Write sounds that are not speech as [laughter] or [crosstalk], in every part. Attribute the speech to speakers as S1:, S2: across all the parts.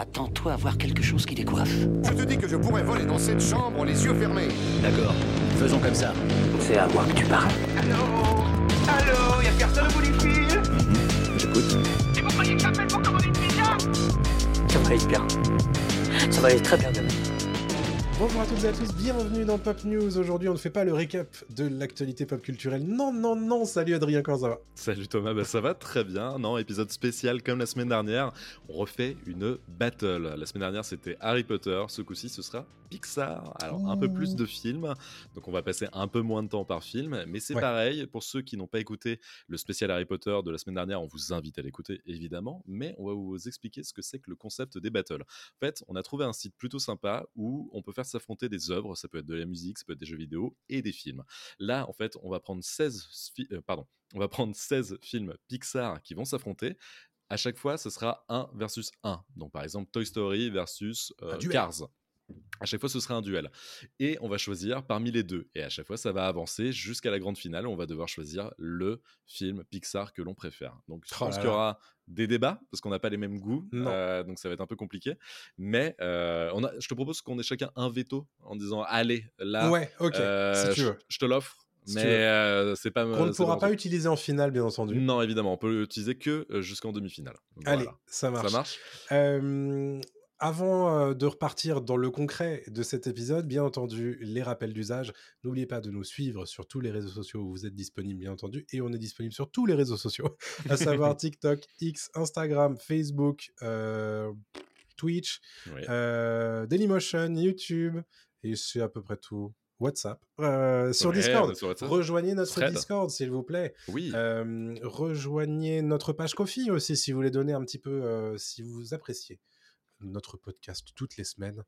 S1: Attends-toi à voir quelque chose qui décoiffe.
S2: Je te dis que je pourrais voler dans cette chambre les yeux fermés.
S1: D'accord, faisons comme ça. C'est à moi que tu parles.
S3: Allô Allô Y'a personne au bout du fil
S1: J'écoute.
S3: Et vous croyez que j'appelle pour commander une pizza
S1: Ça va aller bien. Ça va aller très bien demain.
S4: Bonjour à toutes et à tous, bienvenue dans Pop News. Aujourd'hui, on ne fait pas le récap de l'actualité pop culturelle. Non, non, non, salut Adrien, comment ça va?
S5: Salut Thomas, bah ça va très bien. Non, épisode spécial comme la semaine dernière. On refait une battle. La semaine dernière, c'était Harry Potter. Ce coup-ci, ce sera Pixar. Alors, un peu plus de films. Donc, on va passer un peu moins de temps par film. Mais c'est
S4: Ouais.
S5: pareil. Pour ceux qui n'ont pas écouté le spécial Harry Potter de la semaine dernière, on vous invite à l'écouter, évidemment. Mais on va vous expliquer ce que c'est que le concept des battles. En fait, on a trouvé un site plutôt sympa où on peut faire s'affronter des œuvres. Ça peut être de la musique, ça peut être des jeux vidéo et des films. Là, en fait, on va prendre 16, fi- euh, pardon, on va prendre 16 films Pixar qui vont s'affronter. À chaque fois, ce sera 1 versus 1. Donc, par exemple, Toy Story versus euh. Cars. À chaque fois, ce sera un duel. Et on va choisir parmi les deux. Et à chaque fois, ça va avancer jusqu'à la grande finale. On va devoir choisir le film Pixar que l'on préfère. Donc, je
S4: Oh
S5: pense qu'il y aura des débats parce qu'on n'a pas les mêmes goûts. Euh, donc, ça va être un peu compliqué. Mais euh, on a, je te propose qu'on ait chacun un veto en disant Allez, là,
S4: Ouais, ok,
S5: euh,
S4: si tu
S5: je-
S4: veux.
S5: je te l'offre.
S4: Si
S5: mais
S4: tu
S5: euh, c'est pas.
S4: Qu'on ne pourra pas utiliser en finale, bien entendu.
S5: Non, évidemment, on peut l'utiliser que euh, jusqu'en demi-finale.
S4: Allez,
S5: Voilà.
S4: ça marche.
S5: Ça marche?
S4: Euh, avant de repartir dans le concret de cet épisode, bien entendu, les rappels d'usage. N'oubliez pas de nous suivre sur tous les réseaux sociaux où vous êtes disponible, bien entendu. Et on est disponible sur tous les réseaux sociaux, à savoir [laughs] TikTok, X, Instagram, Facebook, euh, Twitch,
S5: Oui.
S4: euh, Dailymotion, YouTube. Et c'est à peu près tout. WhatsApp. Euh, sur
S5: Ouais,
S4: Discord.
S5: sur WhatsApp.
S4: Rejoignez notre
S5: Thread.
S4: Discord, s'il vous plaît.
S5: Oui.
S4: Rejoignez notre page Kofi aussi si vous voulez donner un petit peu, si vous appréciez notre podcast toutes les semaines.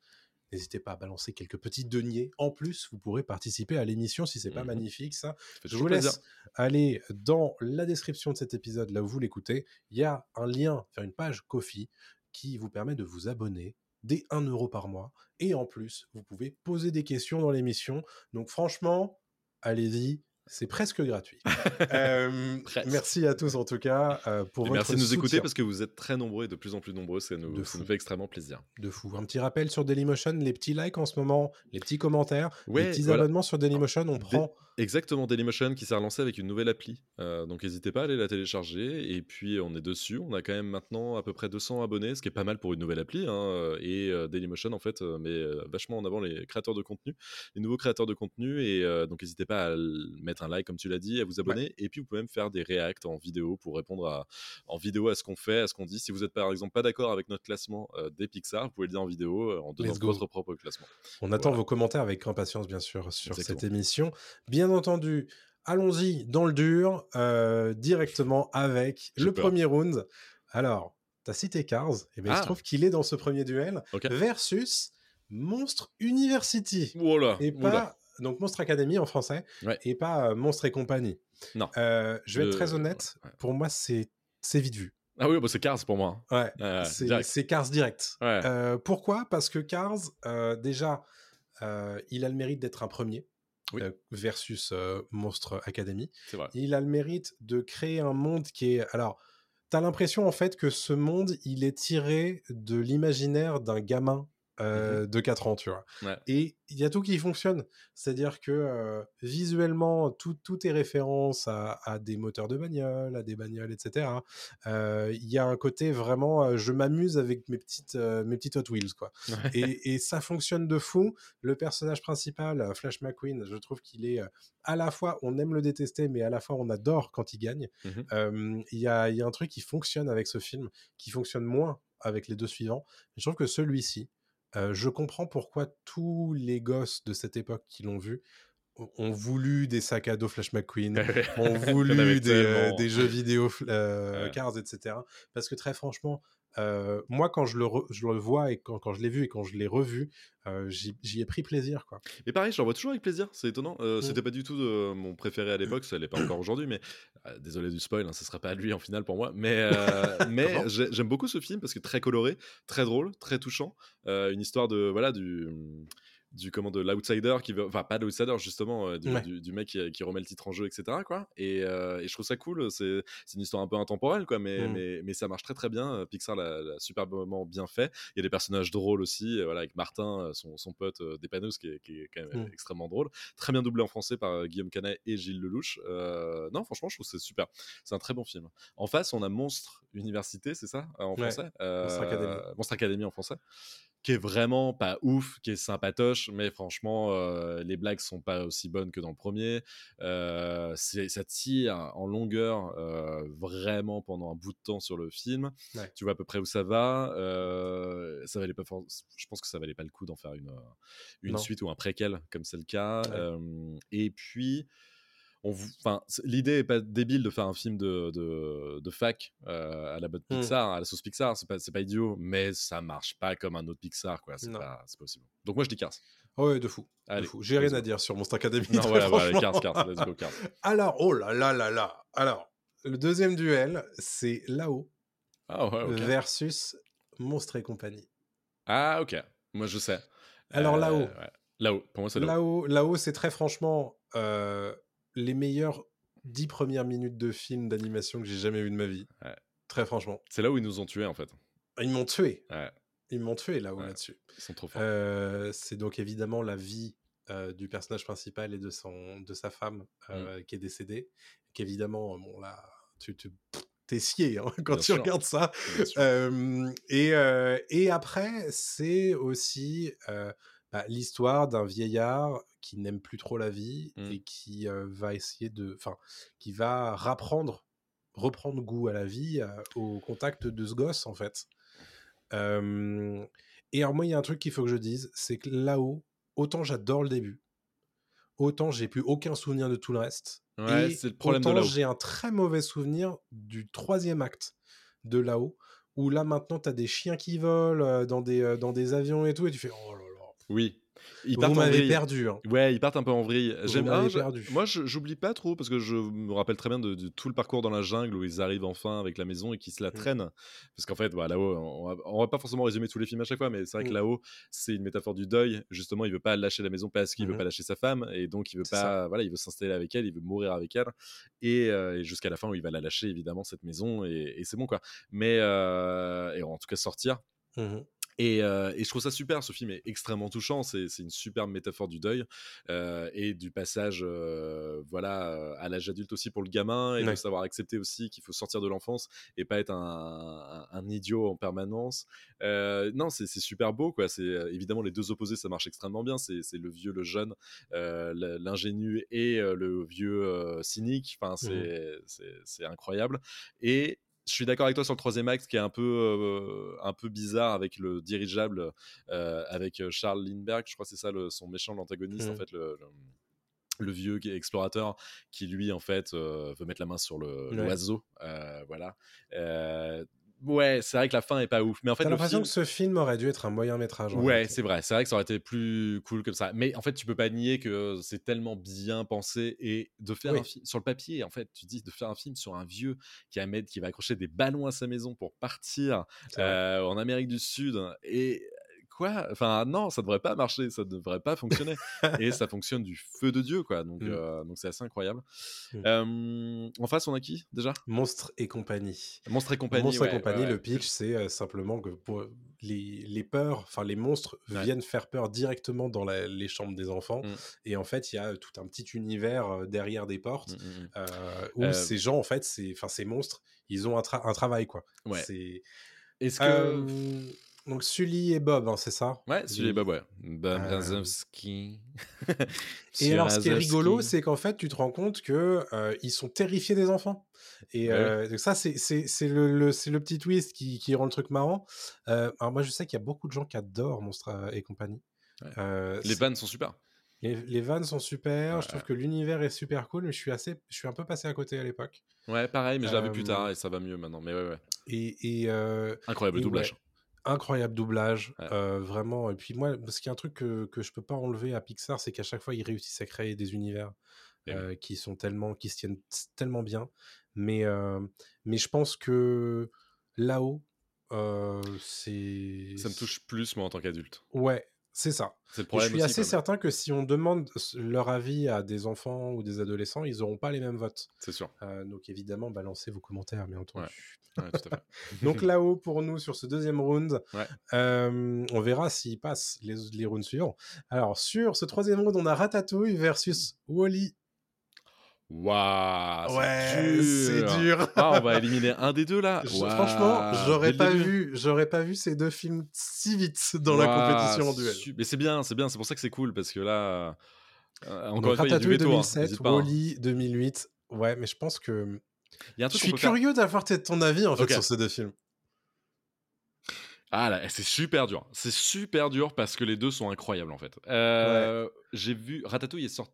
S4: N'hésitez pas à balancer quelques petits deniers. En plus, vous pourrez participer à l'émission si c'est pas
S5: Mhm.
S4: magnifique ça.
S5: Ça
S4: Je vous
S5: plaisir.
S4: laisse aller dans la description de cet épisode là où vous l'écoutez. Il y a un lien vers une page Kofi qui vous permet de vous abonner dès 1 euro par mois. Et en plus, vous pouvez poser des questions dans l'émission. Donc franchement, allez-y, c'est presque gratuit. [laughs] Euh,
S5: Presque.
S4: merci à tous en tout cas euh, pour votre
S5: merci de nous écouter parce que vous êtes très nombreux et de plus en plus nombreux. Ça nous, ça fait extrêmement plaisir.
S4: de fou. Un petit rappel sur Dailymotion, les petits likes en ce moment, les petits commentaires,
S5: Ouais,
S4: les petits
S5: voilà.
S4: abonnements sur Dailymotion, on
S5: Dé-
S4: prend
S5: Exactement, Dailymotion qui s'est relancé avec une nouvelle appli. Euh, donc n'hésitez pas à aller la télécharger. Et puis on est dessus. On a quand même maintenant à peu près 200 abonnés, ce qui est pas mal pour une nouvelle appli. hein. Et euh, Dailymotion en fait euh, met euh, vachement en avant les créateurs de contenu, les nouveaux créateurs de contenu. Et donc n'hésitez pas à mettre un like comme tu l'as dit, à vous abonner. Et puis vous pouvez même faire des reacts en vidéo pour répondre à, en vidéo à ce qu'on fait, à ce qu'on dit. Si vous êtes par exemple pas d'accord avec notre classement des Pixar, vous pouvez le dire en vidéo en donnant votre propre classement.
S4: On attend vos commentaires avec impatience, bien sûr, sur cette émission. Bien entendu, allons-y dans le dur, euh, directement avec le
S5: peur.
S4: premier round. Alors, tu as cité Cars, et bien il se
S5: Ah.
S4: trouve qu'il est dans ce premier duel, versus Monstre University.
S5: Voilà.
S4: Et pas, donc Monstre Academy en français,
S5: Ouais.
S4: et pas euh, Monstre et compagnie.
S5: Non.
S4: Euh, je vais être très honnête, pour moi, c'est c'est vite vu.
S5: Ah oui, bah c'est Cars pour moi.
S4: Ouais,
S5: Ouais,
S4: c'est Cars direct.
S5: Ouais.
S4: Euh, pourquoi? Parce que Cars, euh, déjà, il a le mérite d'être un premier
S5: Oui.
S4: euh, versus euh, Monstre Academy.
S5: Vrai.
S4: Il a le mérite de créer un monde qui est. Alors, t'as l'impression en fait que ce monde, il est tiré de l'imaginaire d'un gamin. Euh, de 4 ans, tu vois.
S5: Mmh Ouais.
S4: Et il y a tout qui fonctionne. C'est-à-dire que euh, visuellement, tout, tout est référence à, à des moteurs de bagnole, à des bagnoles, etc. Euh, Il y a un côté vraiment, je m'amuse avec mes petites, mes petites Hot Wheels, quoi. [laughs] Et, et ça fonctionne de fou. Le personnage principal, Flash McQueen, je trouve qu'il est à la fois, on aime le détester, mais à la fois on adore quand il gagne. Euh, Il y, a, il y a un truc qui fonctionne avec ce film, qui fonctionne moins avec les deux suivants. Je trouve que celui-ci, euh, je comprends pourquoi tous les gosses de cette époque qui l'ont vu ont- voulu des sacs à dos Flash McQueen, [laughs] ont voulu des, euh, jeux vidéo euh,
S5: Ouais.
S4: Cars, etc. Parce que très franchement, euh, moi quand je le, re- je le vois et quand, quand je l'ai vu et quand je l'ai revu, euh, j'y ai pris plaisir. Quoi.
S5: Et pareil, j'en vois toujours avec plaisir, c'est étonnant. Euh,
S4: Mm.
S5: C'était pas du tout mon préféré à l'époque, ça l'est pas encore aujourd'hui, mais euh, désolé du spoil, hein, ce sera pas lui en finale pour moi. Mais, [laughs] mais j'aime beaucoup ce film parce que très coloré, très drôle, très touchant. Une histoire de voilà du du comment de l'outsider qui veut, enfin pas de l'outsider justement, euh, du,
S4: Ouais.
S5: du- du mec qui, qui remet le titre en jeu, etc. Quoi. Et, euh, et je trouve ça cool. C'est une histoire un peu intemporelle, quoi, mais,
S4: Mm.
S5: mais, mais ça marche très très bien. Euh, Pixar l'a superbement bien fait. Il y a des personnages drôles aussi, euh, voilà, avec Martin, euh, son, son pote euh, Dépanneuse, qui est, qui est quand même
S4: Mm.
S5: extrêmement drôle. Très bien doublé en français par euh, Guillaume Canet et Gilles Lelouch. Euh, non, franchement, je trouve c'est super. C'est un très bon film. En face, on a Monstre Université, c'est ça, euh, en
S4: Ouais,
S5: français?
S4: Monstre Academy.
S5: Euh, Monstre Academy en français qui est vraiment pas ouf, qui est sympatoche, mais franchement, euh, les blagues sont pas aussi bonnes que dans le premier. Euh, c'est- ça tire en longueur euh, vraiment pendant un bout de temps sur le film.
S4: Ouais.
S5: Tu vois à peu près où ça va. Euh, ça valait pas Je pense que ça valait pas le coup d'en faire une, une
S4: Non.
S5: suite ou un préquel, comme c'est le cas.
S4: Ouais.
S5: Et puis. Enfin, l'idée est pas débile de faire un film de, de, de fac euh, à la botte
S4: Hmm.
S5: Pixar, à la sauce Pixar, c'est pas, pas idiot, mais ça marche pas comme un autre Pixar, quoi. C'est pas, possible. Donc moi je dis Cars.
S4: Oh, ouais, de fou. J'ai rien à dire sur Monster Academy.
S5: Non, [laughs] voilà. Cars, Cars, let's go, Cars. [laughs]
S4: Alors, oh là là là là. Alors, le deuxième duel, c'est là-haut
S5: Ah ouais,
S4: versus Monstre et compagnie.
S5: Ah ok, moi je sais.
S4: Alors,
S5: Euh,
S4: là-haut.
S5: ouais. Là-haut, pour moi c'est là-haut.
S4: Là-haut, là-haut, c'est très franchement euh, les meilleures dix premières minutes de film d'animation que j'ai jamais vu de ma vie.
S5: Ouais.
S4: Très franchement.
S5: C'est là où ils nous ont tués en fait.
S4: Ils m'ont tué.
S5: Ouais,
S4: Ils m'ont tué là-haut
S5: Ouais.
S4: là-dessus.
S5: ils sont trop forts.
S4: Euh, c'est donc évidemment la vie euh, du personnage principal et de, son, de sa femme euh, qui est décédée. Qu'évidemment, bon là, tu, tu t'es scié hein, [laughs] quand
S5: Bien
S4: tu
S5: sûr.
S4: regardes ça. Et, et après, c'est aussi bah, l'histoire d'un vieillard qui n'aime plus trop la vie
S5: Mm.
S4: et qui euh, va essayer de, enfin, qui va rapprendre, reprendre goût à la vie au contact de ce gosse en fait. Euh, et alors moi, il y a un truc qu'il faut que je dise, c'est que là-haut, autant j'adore le début, autant j'ai plus aucun souvenir de tout le reste.
S5: Ouais,
S4: et
S5: c'est le problème de
S4: autant j'ai un très mauvais souvenir du troisième acte de là-haut, où là maintenant tu as des chiens qui volent dans des, dans des avions et tout, et tu fais oh là là.
S5: Oui. Ils
S4: Vous
S5: partent en
S4: m'avez
S5: vrille.
S4: perdu. hein.
S5: Ouais, ils partent un peu en vrille. J'aime- ah,
S4: perdu.
S5: Moi, j'oublie pas trop parce que je me rappelle très bien de, de tout le parcours dans la jungle où ils arrivent enfin avec la maison et qu'ils se la
S4: Mm.
S5: traînent. Parce qu'en fait, bah, là-haut, on va, on va pas forcément résumer tous les films à chaque fois, mais c'est vrai que
S4: Mm.
S5: là-haut, c'est une métaphore du deuil. Justement, il veut pas lâcher la maison parce qu'il veut
S4: Mhm.
S5: pas lâcher sa femme et donc il veut pas, voilà, il veut s'installer avec elle, il veut mourir avec elle et, euh, et jusqu'à la fin où il va la lâcher évidemment cette maison et, et c'est bon quoi. Mais euh, et en tout cas sortir.
S4: Mhm.
S5: Et, euh, et je trouve ça super, ce film est extrêmement touchant, c'est une superbe métaphore du deuil euh, et du passage euh, voilà, à l'âge adulte aussi pour le gamin et de
S4: Ouais.
S5: savoir accepter aussi qu'il faut sortir de l'enfance et pas être un, un- un idiot en permanence. Non, c'est super beau, quoi. Évidemment les deux opposés, ça marche extrêmement bien. C'est le vieux, le jeune, l'ingénu et le vieux cynique. Enfin, c'est c'est- c'est incroyable. Et je suis d'accord avec toi sur le troisième acte qui est un peu, euh, un peu bizarre avec le dirigeable, euh, avec euh, Charles Lindbergh, je crois que c'est ça le- son méchant, l'antagoniste, en
S4: Mhm.
S5: fait, le, le- le vieux explorateur qui lui en fait euh, veut mettre la main sur le-
S4: Ouais.
S5: l'oiseau, euh, voilà. Euh, ouais, c'est vrai que la fin est pas ouf, mais en fait le
S4: l'impression
S5: film-
S4: que ce film aurait dû être un moyen métrage.
S5: Ouais, c'est vrai. C'est vrai que ça aurait été plus cool comme ça. Mais en fait, tu peux pas nier que c'est tellement bien pensé et de faire
S4: Oui.
S5: un film sur le papier. En fait, tu dis de faire un film sur un vieux qui, a qui va accrocher des ballons à sa maison pour partir euh, en Amérique du Sud et quoi? Enfin, non, ça devrait pas marcher. Ça devrait pas fonctionner. et ça fonctionne du feu de dieu, quoi. Donc,
S4: Mm.
S5: euh, donc c'est assez incroyable.
S4: Mm.
S5: Euh, en face, on a qui déjà?
S4: Monstre et compagnie.
S5: Monstre et compagnie.
S4: Monstre et compagnie,
S5: ouais, ouais.
S4: le pitch, c'est euh, simplement que pour les, les peurs, enfin les monstres viennent faire peur directement dans la- les chambres des enfants.
S5: Mm.
S4: Et en fait, il y a tout un petit univers euh, derrière des portes euh, où
S5: Euh,
S4: ces gens, en fait, c'est- enfin ces monstres, ils ont un, tra- un travail, quoi.
S5: Ouais.
S4: C'est
S5: Est-ce que.
S4: Donc Sully et Bob, hein, c'est ça?
S5: Ouais, celui
S4: Les-
S5: Bob, ouais. Bob
S4: Euh,
S5: Razowski.
S4: Et alors, ce qui est rigolo, c'est qu'en fait, tu te rends compte que euh, ils sont terrifiés des enfants. Et
S5: Ouais.
S4: euh, donc ça, c'est le, le- c'est le petit twist qui, qui rend le truc marrant. Euh, alors moi, je sais qu'il y a beaucoup de gens qui adorent Monstre euh, et compagnie.
S5: Ouais. Les vannes sont super.
S4: les, les vannes sont super.
S5: Ouais.
S4: Je trouve que l'univers est super cool, mais je suis assez, je suis un peu passé à côté à l'époque.
S5: Ouais, pareil, mais je l'avais plus tard et ça va mieux maintenant. Mais ouais, ouais.
S4: Et, et, euh,
S5: Incroyable
S4: et
S5: doublage.
S4: ouais, incroyable doublage,
S5: Ouais.
S4: euh, vraiment. Et puis moi, parce qu'il y a un truc que, que je peux pas enlever à Pixar, c'est qu'à chaque fois, ils réussissent à créer des univers euh, qui sont tellement, qui se tiennent tellement bien. Mais, euh, mais je pense que là-haut, c'est.
S5: Ça me touche plus, moi, en tant qu'adulte.
S4: Ouais. C'est ça.
S5: C'est le
S4: je suis
S5: aussi,
S4: assez certain que si on demande leur avis à des enfants ou des adolescents, ils n'auront pas les mêmes votes.
S5: C'est sûr.
S4: Euh, donc évidemment, balancez vos commentaires, bien entendu.
S5: Ouais, tout à [laughs] fait.
S4: Donc [laughs] là-haut pour nous sur ce deuxième round,
S5: Ouais.
S4: euh, on verra s'ils passent les, les rounds suivants. Alors sur ce troisième round, on a Ratatouille versus Wally.
S5: Waouh,
S4: c'est dur.
S5: Ah, on va éliminer un des deux là.
S4: Franchement, j'aurais pas vu, j'aurais pas vu ces deux films si vite dans la compétition en duel.
S5: Mais c'est bien, c'est bien, c'est pour ça que c'est cool parce que là, euh, encore une fois, il y a du
S4: Ratatouille
S5: veto. hein,
S4: 2007,
S5: n'hésite pas, hein.
S4: Wally 2008. Ouais, mais je pense que
S5: Il y a un
S4: je suis
S5: faire.
S4: curieux d'avoir ton avis en fait
S5: Ok.
S4: sur ces deux films.
S5: Ah là, c'est super dur. C'est super dur parce que les deux sont incroyables en fait. Euh, J'ai vu Ratatouille est sorti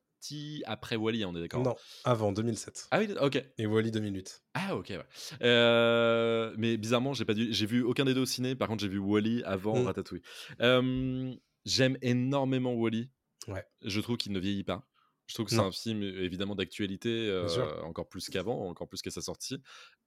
S5: après Wally, on est d'accord.
S4: Non, avant 2007
S5: Ah oui, ok.
S4: et Wally 2008.
S5: Ah ok. Ouais. Euh, mais bizarrement, j'ai pas dû, j'ai vu aucun des deux au ciné. Par contre, j'ai vu Wally avant
S4: Mm.
S5: Ratatouille. Euh, J'aime énormément Wally.
S4: Ouais.
S5: Je trouve qu'il ne vieillit pas. Je trouve que c'est un film évidemment d'actualité, euh, encore plus qu'avant, encore plus qu'à sa sortie.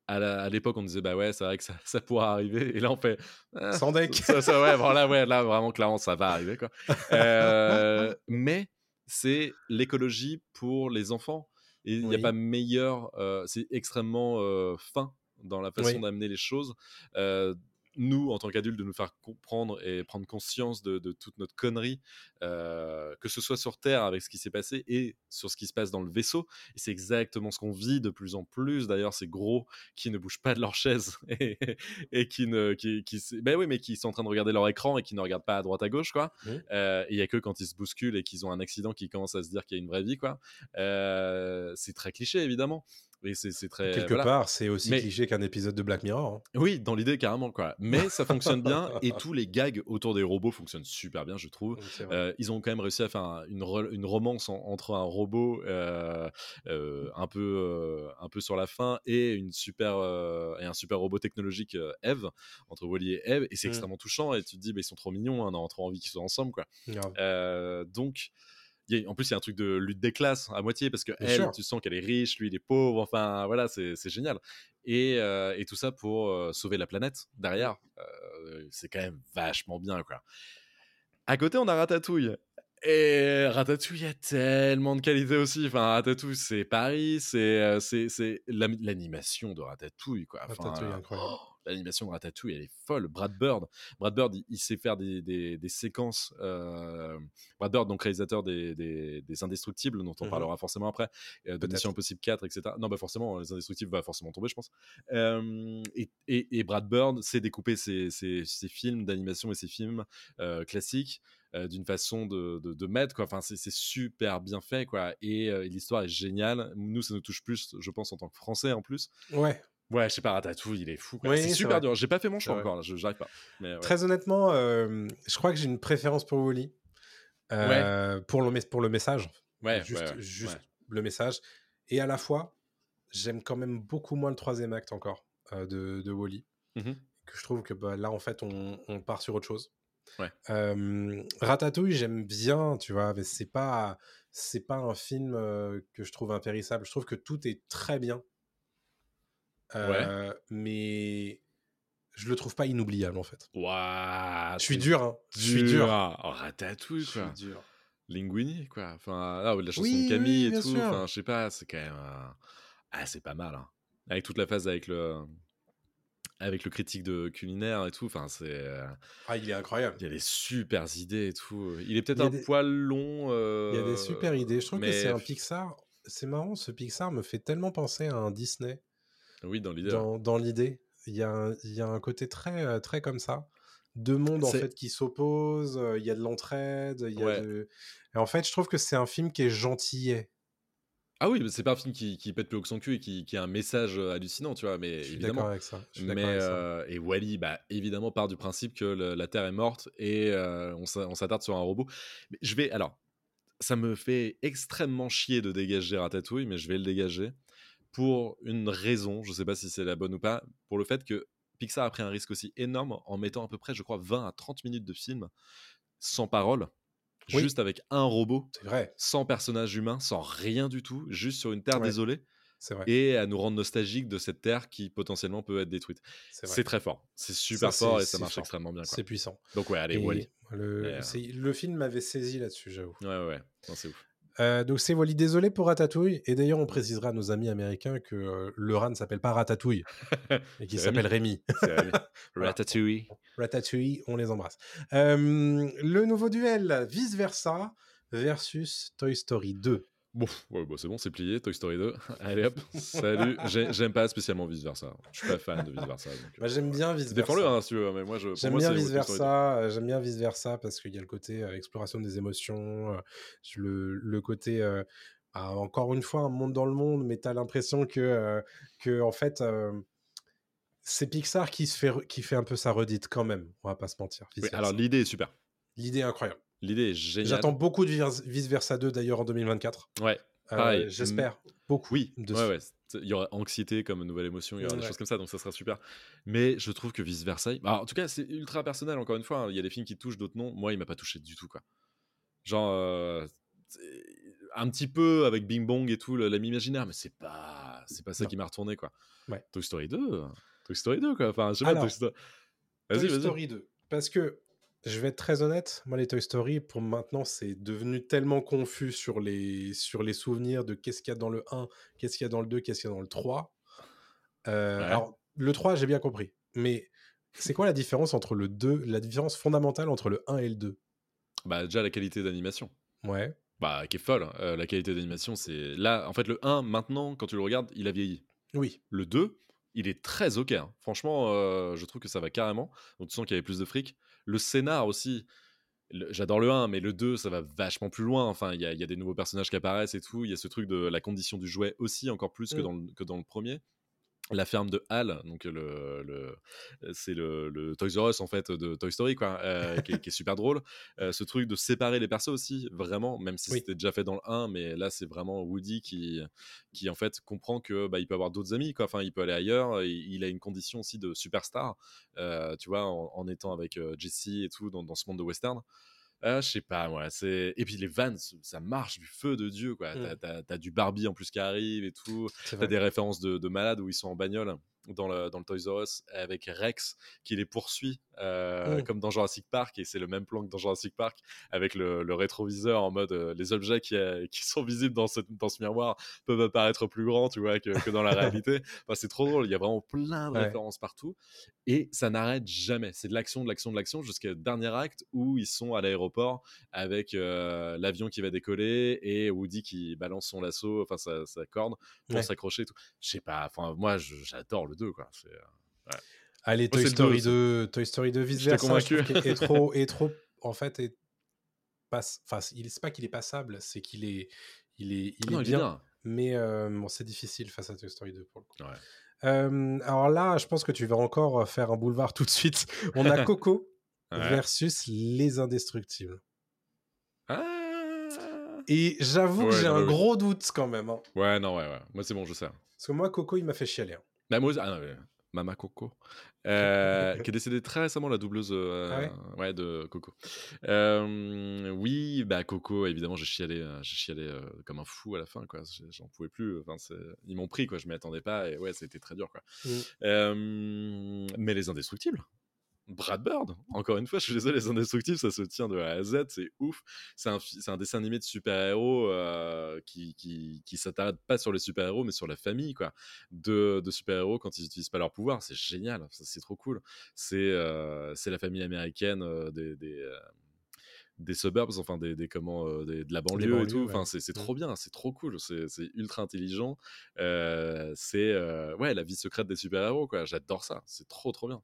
S5: À l'époque, on disait bah ouais, c'est vrai que ça, [laughs] ça pourra arriver. Et là, on fait ah,
S4: Sans deck.
S5: ça, ça, ouais, bon, là, ouais, là, vraiment, clairement, ça va arriver, quoi. [laughs] Euh, mais c'est l'écologie pour les enfants. Et il n'y a pas meilleur. euh, c'est extrêmement euh, fin dans la façon
S4: Oui.
S5: d'amener les choses. Euh, nous, en tant qu'adultes, de nous faire comprendre et prendre conscience de, de toute notre connerie, euh, que ce soit sur Terre avec ce qui s'est passé et sur ce qui se passe dans le vaisseau. Et c'est exactement ce qu'on vit de plus en plus. D'ailleurs, ces gros qui ne bougent pas de leur chaise [laughs] et, et qui ne, qui, qui, ben oui, mais qui sont en train de regarder leur écran et qui ne regardent pas à droite à gauche, quoi. Euh, et il y a que quand ils se bousculent et qu'ils ont un accident qu'ils commencent à se dire qu'il y a une vraie vie, quoi. Euh, c'est très cliché, évidemment. Et c'est très.
S4: Quelque
S5: voilà.
S4: part, c'est aussi
S5: Mais-
S4: cliché qu'un épisode de Black Mirror. hein.
S5: Oui, dans l'idée, carrément, quoi. Mais ça fonctionne bien [laughs] et tous les gags autour des robots fonctionnent super bien, je trouve. Euh, ils ont quand même réussi à faire un- une, romance en- entre un robot euh, euh, un, peu, un peu sur la fin et, une super, et un super robot technologique, Eve, entre Wally et Eve. Et c'est
S4: Mm.
S5: extrêmement touchant. Et tu te dis, bah, ils sont trop mignons, hein, on a trop envie qu'ils soient ensemble. Quoi. Donc, y a- en plus, il y a un truc de lutte des classes à moitié parce que
S4: Bien
S5: elle,
S4: sûr.
S5: tu sens qu'elle est riche, lui, il est pauvre. Enfin, voilà, c'est génial. Et, euh, et tout ça pour euh, sauver la planète derrière. Euh, c'est quand même vachement bien, quoi. À côté, on a Ratatouille. Et Ratatouille a tellement de qualité aussi. Enfin, Ratatouille, c'est Paris, c'est l'animation de Ratatouille, quoi. Enfin,
S4: Ratatouille, incroyable.
S5: oh, L'animation de Ratatouille, elle est folle. Brad Bird, Brad Bird, il, il sait faire des, des, des séquences. euh, Brad Bird, donc réalisateur des, des, des Indestructibles, dont on
S4: Mhm.
S5: parlera forcément après, euh, de. Mission Impossible 4, etc. Non, bah forcément, les Indestructibles va forcément tomber, je pense. Euh, et, et, et Brad Bird sait découper ses, ses, ses films d'animation et ses films euh, classiques euh, d'une façon de, de, de mettre quoi enfin c'est c'est super bien fait quoi et euh, l'histoire est géniale nous ça nous touche plus je pense en tant que français en plus
S4: Ouais.
S5: Ouais je sais pas Ratatouille il est fou.
S4: Oui,
S5: c'est super
S4: vrai.
S5: dur j'ai pas fait mon choix encore là je j'arrive pas mais ouais.
S4: Très honnêtement, euh, je crois que j'ai une préférence pour Wally. Euh, pour, le, pour le message.
S5: ouais
S4: juste
S5: ouais, ouais,
S4: juste
S5: ouais.
S4: le message. Et à la fois, j'aime quand même beaucoup moins le troisième acte encore euh, de, de Wally.
S5: Mhm.
S4: Que je trouve que bah, là, en fait, on, on part sur autre chose.
S5: Ouais.
S4: Ratatouille, j'aime bien, tu vois, mais c'est pas, c'est pas un film que je trouve impérissable. Je trouve que tout est très bien. Euh, Mais je le trouve pas inoubliable, en fait.
S5: Ouah,
S4: je suis dur, hein. Je suis dur.
S5: Oh, Ratatouille
S4: Je
S5: quoi
S4: suis dur.
S5: Linguini quoi enfin la chanson
S4: Oui,
S5: de Camille
S4: oui,
S5: et tout
S4: sûr.
S5: enfin je sais pas c'est quand même euh, ah c'est pas mal hein. avec toute la phase avec le avec le critique de culinaire et tout enfin c'est euh,
S4: Ah, il est incroyable.
S5: Il y a des super idées et tout. Il est peut-être un
S4: des-
S5: poil long.
S4: Il y a des super idées. Je trouve que c'est un Pixar. C'est marrant, ce Pixar me fait tellement penser à un Disney
S5: Oui, dans l'idée.
S4: dans, dans l'idée. Il y, a un, il y a un côté très, euh, très comme ça. Deux mondes en fait qui s'opposent. euh, Il y a de l'entraide. Il y a
S5: Ouais.
S4: de... Et en fait, je trouve que c'est un film qui est gentillet.
S5: Ah oui, c'est pas un film qui, qui pète plus haut que son cul et qui, qui a un message euh, hallucinant, tu vois. Mais
S4: Je suis
S5: évidemment.
S4: d'accord avec ça. Je suis
S5: Mais
S4: avec ça.
S5: euh, et Wally, bah évidemment part du principe que le- la Terre est morte et euh, on s'attarde sur un robot. Mais je vais alors, ça me fait extrêmement chier de dégager Ratatouille, mais je vais le dégager pour une raison. Je sais pas si c'est la bonne ou pas. Pour le fait que Pixar a pris un risque aussi énorme en mettant à peu près, je crois, 20 à 30 minutes de film sans parole,
S4: Oui.
S5: juste avec un robot
S4: C'est vrai.
S5: sans personnage humain, sans rien du tout, juste sur une terre
S4: Ouais.
S5: désolée.
S4: Vrai.
S5: et à nous rendre nostalgiques de cette terre qui potentiellement peut être détruite.
S4: C'est
S5: très fort. C'est super
S4: Ça,
S5: fort
S4: c'est-
S5: et ça marche
S4: fort.
S5: extrêmement bien.
S4: C'est puissant.
S5: Donc ouais, allez, Wally.
S4: le,
S5: euh,
S4: film m'avait saisi là-dessus, j'avoue.
S5: Ouais, ouais, c'est ouf.
S4: Euh, donc c'est Wally, désolé pour Ratatouille. Et d'ailleurs, on précisera à nos amis américains que euh, le rat ne s'appelle pas Ratatouille, [laughs] et qu'il s'appelle Rémi. [laughs]
S5: Ratatouille.
S4: Ratatouille, on les embrasse. Euh, le nouveau duel, Vice Versa versus Toy Story 2.
S5: Bon, ouais, bah, c'est bon, c'est plié. Toy Story 2. [laughs] Allez hop, salut. J'ai- J'aime pas spécialement vice versa. Je suis pas fan de vice versa. donc, euh,
S4: Bah, j'aime bien Vice
S5: Défends-le
S4: Versa.
S5: hein, si tu veux, mais moi, je. pour
S4: J'aime bien vice
S5: Toy Story 2.
S4: versa. euh, J'aime bien vice versa parce qu'il y a le côté euh, exploration des émotions, euh, le, le côté euh, ah, encore une fois un monde dans le monde, mais t'as l'impression que euh, que en fait euh, c'est Pixar qui se fait re- qui fait un peu sa redite quand même. On va pas se mentir.
S5: Oui, alors l'idée est super.
S4: l'idée est incroyable.
S5: L'idée est géniale.
S4: J'attends beaucoup de vice versa 2 d'ailleurs en 2024.
S5: Ouais,
S4: Euh. J'espère beaucoup.
S5: oui. Ouais, ouais. Il y aura anxiété comme nouvelle émotion, il y aura des choses comme ça, donc ça sera super. Mais je trouve que vice versa. bah, en tout cas, c'est ultra personnel, encore une fois. hein. Il y a des films qui touchent, d'autres non. Moi, il m'a pas touché du tout, quoi. Genre. euh, un petit peu avec Bing Bong et tout, l'ami imaginaire, mais c'est pas, c'est pas ça
S4: Non.
S5: qui m'a retourné, quoi.
S4: Ouais.
S5: Toy Story 2, Toy Story 2, quoi. Enfin, je sais pas,
S4: Alors,
S5: Toy Story.
S4: Toy
S5: Vas-y, vas-y.
S4: Story 2. Parce que je vais être très honnête, moi les Toy Story, pour maintenant, c'est devenu tellement confus sur les, sur les souvenirs de qu'est-ce qu'il y a dans le 1, qu'est-ce qu'il y a dans le 2, qu'est-ce qu'il y a dans le 3. Euh,
S5: Ouais.
S4: Alors, le 3, j'ai bien compris. Mais c'est quoi la différence entre le 2, la différence fondamentale entre le 1 et le 2
S5: Bah, déjà, la qualité d'animation.
S4: Ouais.
S5: Bah, qui est folle. hein. Euh, la qualité d'animation, c'est. Là, en fait, le 1, maintenant, quand tu le regardes, il a vieilli.
S4: Oui.
S5: Le 2, il est très ok. hein. Franchement, euh, je trouve que ça va carrément. Donc, tu sens qu'il y avait plus de fric. Le scénar aussi. J'adore le 1, mais le 2, ça va vachement plus loin. Enfin, il y, a- il y a des nouveaux personnages qui apparaissent et tout. Il y a ce truc de la condition du jouet aussi, encore plus que,
S4: Mm.
S5: dans le, que dans le premier. La ferme de Hal, donc le, le- c'est le, le Toys R Us en fait de Toy Story, quoi, euh, qui, est, qui est super drôle. Euh, ce truc de séparer les persos aussi, vraiment, même si
S4: Oui.
S5: c'était déjà fait dans le 1, mais là c'est vraiment Woody qui, qui en fait comprend que bah, il peut avoir d'autres amis, quoi. Enfin, il peut aller ailleurs. il a une condition aussi de superstar, euh, tu vois, en, en étant avec Jesse et tout dans, dans ce monde de western. Euh, je sais pas, moi. C'est et puis les vannes, ça marche du feu de dieu, quoi.
S4: Mm.
S5: T'as- du Barbie en plus qui arrive et tout. T'as des références de, de malades où ils sont en bagnole dans le, dans le Toys R Us avec Rex qui les poursuit euh,
S4: Mm.
S5: comme dans Jurassic Park et c'est le même plan que dans Jurassic Park avec le, le rétroviseur en mode euh, les objets qui, euh, qui sont visibles dans ce, dans ce miroir peuvent apparaître plus grands tu vois que, que dans la [laughs] réalité enfin, c'est trop drôle il y a vraiment plein de
S4: Ouais.
S5: références partout et ça n'arrête jamais c'est de l'action de l'action de l'action jusqu'au dernier acte où ils sont à l'aéroport avec l'avion qui va décoller et Woody qui balance son lasso enfin sa, sa corde pour
S4: Ouais.
S5: s'accrocher et tout je sais pas enfin moi j'adore le 2 quoi c'est euh,
S4: Allez, Toy Story
S5: deux,
S4: 2, Toy Story 2, vice
S5: Je
S4: versa, je
S5: convaincu.
S4: qu'il est trop, [laughs] est trop, en fait, est passe, enfin, il c'est pas qu'il est passable, c'est qu'il est, il est, il
S5: Ah non,
S4: est
S5: il est
S4: bien,
S5: bien.
S4: mais euh, bon, c'est difficile face à Toy Story 2 pour le coup.
S5: Ouais.
S4: Euh, alors là, je pense que tu vas encore faire un boulevard tout de suite. On a [laughs] Coco
S5: Ouais.
S4: versus Les Indestructibles.
S5: Ah
S4: Et j'avoue que j'ai un
S5: oui.
S4: gros doute quand même. hein.
S5: Ouais, non, ouais, ouais. Moi, c'est bon, je sais.
S4: Parce que moi, Coco, il m'a fait chialer. hein.
S5: Bah, moi aussi- ah, non. Mama Coco, euh, [laughs] qui est décédée très récemment, la doubleuse euh,
S4: Ah ouais?
S5: de Coco. Euh, oui, bah Coco, évidemment, j'ai chialé, j'ai chialé comme un fou à la fin, quoi. J'en pouvais plus. Enfin, ils m'ont pris, quoi. Je m'y attendais pas, et ouais, c'était très dur, quoi.
S4: Mm.
S5: Euh, mais les indestructibles. Brad Bird, encore une fois, je suis désolé, les indestructibles, ça se tient de A à Z, c'est ouf. C'est un, dessin animé de super-héros euh, qui, qui, qui s'attarde pas sur les super-héros, mais sur la famille, quoi. De, de super-héros quand ils utilisent pas leur pouvoir, c'est génial, c'est trop cool. C'est euh, c'est la famille américaine euh, des. des des suburbs, enfin des, des comment, euh, des- de la banlieue, et tout.
S4: ouais.
S5: Enfin, c'est c'est
S4: Mm.
S5: trop bien, c'est trop cool, c'est c'est ultra intelligent. Euh, c'est euh, ouais la vie secrète des super héros quoi. J'adore ça, c'est trop trop bien.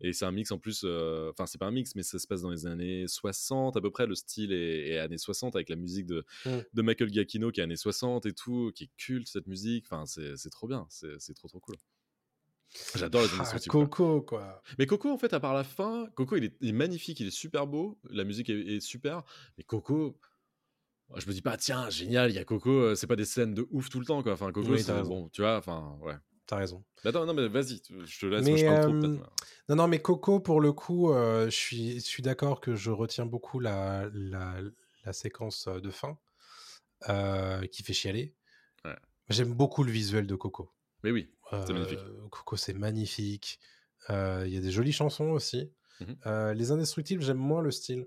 S5: Et c'est un mix en plus, euh, enfin c'est pas un mix, mais ça se passe dans les années 60 à peu près. Le style est, est années 60 avec la musique de,
S4: Mm.
S5: de Michael Giacchino qui est années 60 et tout, qui est culte cette musique. Enfin c'est trop bien, c'est c'est trop trop cool. J'adore les
S4: Ah,
S5: indestructibles, quoi.
S4: Coco, quoi.
S5: Mais Coco, en fait, à part la fin, Coco, il est, il est magnifique, il est super beau, la musique est, est super. Mais Coco, je me dis pas, tiens, génial, il y a Coco, euh, c'est pas des scènes de ouf tout le temps, quoi. Enfin, Coco,
S4: Oui,
S5: bon, tu vois, enfin, ouais.
S4: T'as raison.
S5: Attends, non, mais vas-y, je te laisse,
S4: Mais,
S5: moi, je parle trop
S4: euh,
S5: peut-être.
S4: Non, non, mais Coco, pour le coup, euh, je suis, je suis d'accord que je retiens beaucoup la, la, la séquence euh, de fin euh, qui fait chialer.
S5: Ouais.
S4: J'aime beaucoup le visuel de Coco.
S5: Mais oui, c'est magnifique.
S4: Coco, c'est magnifique. Il y a des jolies chansons aussi. Euh, les Indestructibles, j'aime moins le style,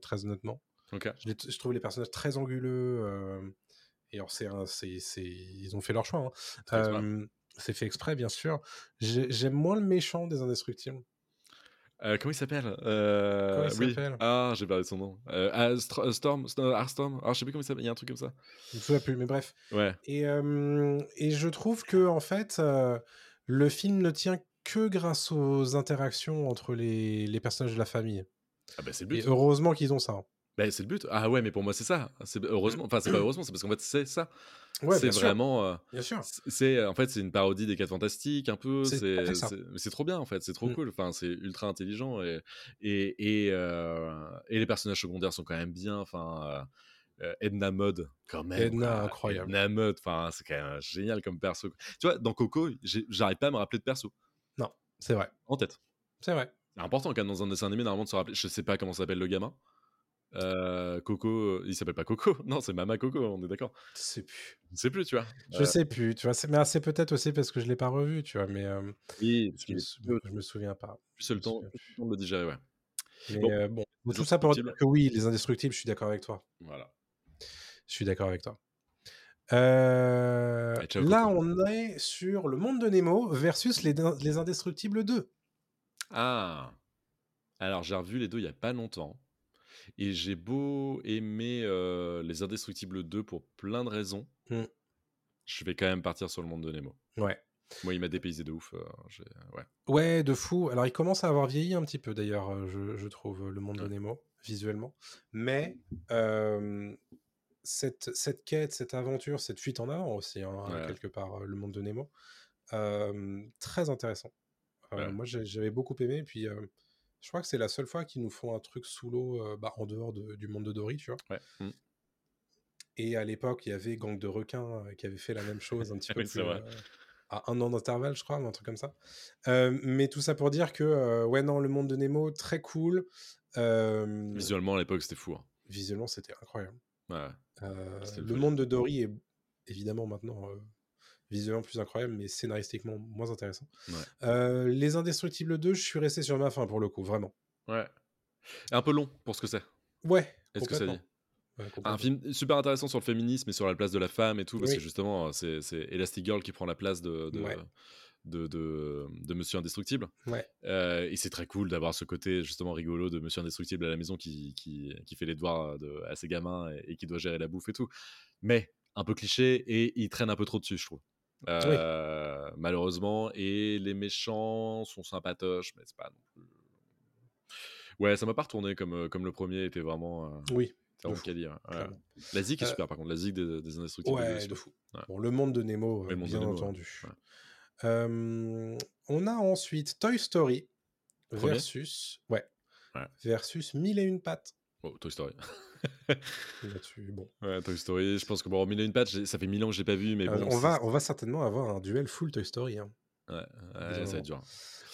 S4: très honnêtement.
S5: Ok.
S4: Je, trouve les personnages très anguleux. et alors, c'est, un- c'est, c'est- ils ont fait leur choix. hein.
S5: C'est
S4: fait exprès, bien sûr. J'ai- J'aime moins le méchant des Indestructibles.
S5: Euh, comment il s'appelle? Euh,
S4: Comment il
S5: oui.
S4: s'appelle?
S5: Ah, j'ai perdu son nom. Euh, Astr- euh, Storm, St- Arstorm. Ah, je sais plus comment il s'appelle. Il y a un truc comme ça.
S4: Je me souviens plus, mais bref.
S5: Ouais.
S4: Et, et je trouve que en fait, le film ne tient que grâce aux interactions entre les, les personnages de la famille.
S5: Ah bah c'est le
S4: Et heureusement qu'ils ont ça.
S5: Bah, c'est le but. Ah ouais, mais pour moi c'est ça. C'est heureusement. Enfin, c'est pas heureusement, c'est parce qu'en fait c'est ça. [clears throat]
S4: Ouais,
S5: c'est vraiment. euh,
S4: Bien sûr.
S5: c'est- c'est en fait c'est une parodie des 4 fantastiques un peu.
S4: C'est
S5: C'est trop bien en fait. C'est trop
S4: Mm.
S5: cool. Enfin, c'est ultra intelligent et et et, euh, et les personnages secondaires sont quand même bien. Enfin. euh, euh, Edna Mode, quand même.
S4: Edna, incroyable.
S5: Edna Mode, enfin, c'est quand même génial comme perso. Tu vois, dans Coco, j'arrive pas à me rappeler de perso
S4: Non, c'est vrai.
S5: en tête.
S4: C'est vrai.
S5: C'est important quand même dans un dessin animé normalement de se rappeler. Je sais pas comment s'appelle le gamin. Euh, Coco, euh, il s'appelle pas Coco. [laughs] Non, c'est Mama Coco, on est d'accord.
S4: Je sais plus.
S5: Je sais plus, tu vois.
S4: Je sais plus. Tu vois, c'est, mais c'est peut-être aussi parce que je l'ai pas revu, tu vois. Mais euh,
S5: Oui,
S4: je, me sou- je me souviens pas.
S5: plus le temps, de le digérer, ouais.
S4: Mais
S5: Bon,
S4: euh, bon, tout ça pour dire que oui, les indestructibles, je suis d'accord avec toi.
S5: Voilà.
S4: Je suis d'accord avec toi. Euh,
S5: Allez, ciao,
S4: là,
S5: Coco.
S4: on est sur le monde de Nemo versus les, les Indestructibles 2.
S5: Ah. Alors j'ai revu les deux il y a pas longtemps et j'ai beau aimer euh, les Indestructibles 2 pour plein de raisons.
S4: Mm.
S5: Je vais quand même partir sur le monde de Nemo.
S4: Ouais.
S5: Moi, il m'a dépaysé de ouf. euh, j'ai- ouais.
S4: Ouais, de fou. Alors, il commence à avoir vieilli un petit peu, d'ailleurs, euh, je, je trouve, le monde de. Nemo, visuellement. Mais euh, cette, cette quête, cette aventure, cette fuite en avant aussi, hein,
S5: Ouais.
S4: quelque part, euh, le monde de Nemo, très intéressant. Euh. Moi, j'avais beaucoup aimé. Puis, je crois que c'est la seule fois qu'ils nous font un truc sous l'eau, euh, bah, en dehors de- du monde de Dory, tu vois.
S5: Ouais. Mm.
S4: Et à l'époque, il y avait Gang de requins euh, qui avait fait la même chose un petit [laughs] peu
S5: Oui, c'est
S4: plus,
S5: vrai.
S4: euh, à un an d'intervalle, je crois, un truc comme ça. Euh, mais tout ça pour dire que, euh, ouais, non, le monde de Nemo, très cool.
S5: Visuellement, à l'époque, c'était fou. hein.
S4: visuellement, c'était incroyable.
S5: Ouais.
S4: Le monde de Dory est évidemment maintenant visuellement plus incroyable, mais scénaristiquement moins intéressant.
S5: Ouais.
S4: Euh, Les Indestructibles 2, je suis resté sur ma fin pour le coup, vraiment.
S5: Ouais. Un peu long pour ce que c'est.
S4: Ouais,
S5: Est-ce que ça dit
S4: Ouais,
S5: Un film super intéressant sur le féminisme et sur la place de la femme et tout, parce
S4: Oui.
S5: que justement, c'est c'est Elastic Girl qui prend la place de, de,
S4: Ouais.
S5: de, de- de Monsieur Indestructible.
S4: Ouais.
S5: Euh, et c'est très cool d'avoir ce côté justement rigolo de Monsieur Indestructible à la maison qui, qui, qui fait les devoirs de, à ses gamins et, et qui doit gérer la bouffe et tout. Mais un peu cliché et il traîne un peu trop dessus, je trouve. Euh, Malheureusement. Et les méchants sont sympatoches, mais c'est pas non plus. Ouais, ça m'a pas retourné comme, euh, comme le premier était vraiment. euh,
S4: Oui,
S5: vraiment
S4: fou,
S5: quali, ouais. Ouais. La zik est
S4: Euh,
S5: super par contre, la zik des, des Indestructibles. est
S4: Ouais, de fou.
S5: Ouais.
S4: Bon, le monde de Nemo,
S5: de
S4: bien
S5: Nemo,
S4: entendu. On a ensuite Toy Story
S5: Premier
S4: versus, ouais,
S5: Ouais.
S4: versus Mille et une pattes.
S5: Oh, Toy Story.
S4: Là-dessus, bon. [laughs]
S5: ouais, Toy Story, je pense que bon, mille et une pattes, ça fait mille ans que je l'ai pas vu, mais
S4: Euh,
S5: bon.
S4: on, va, on va certainement avoir un duel full Toy Story. hein.
S5: Ouais, ouais, ça va être dur.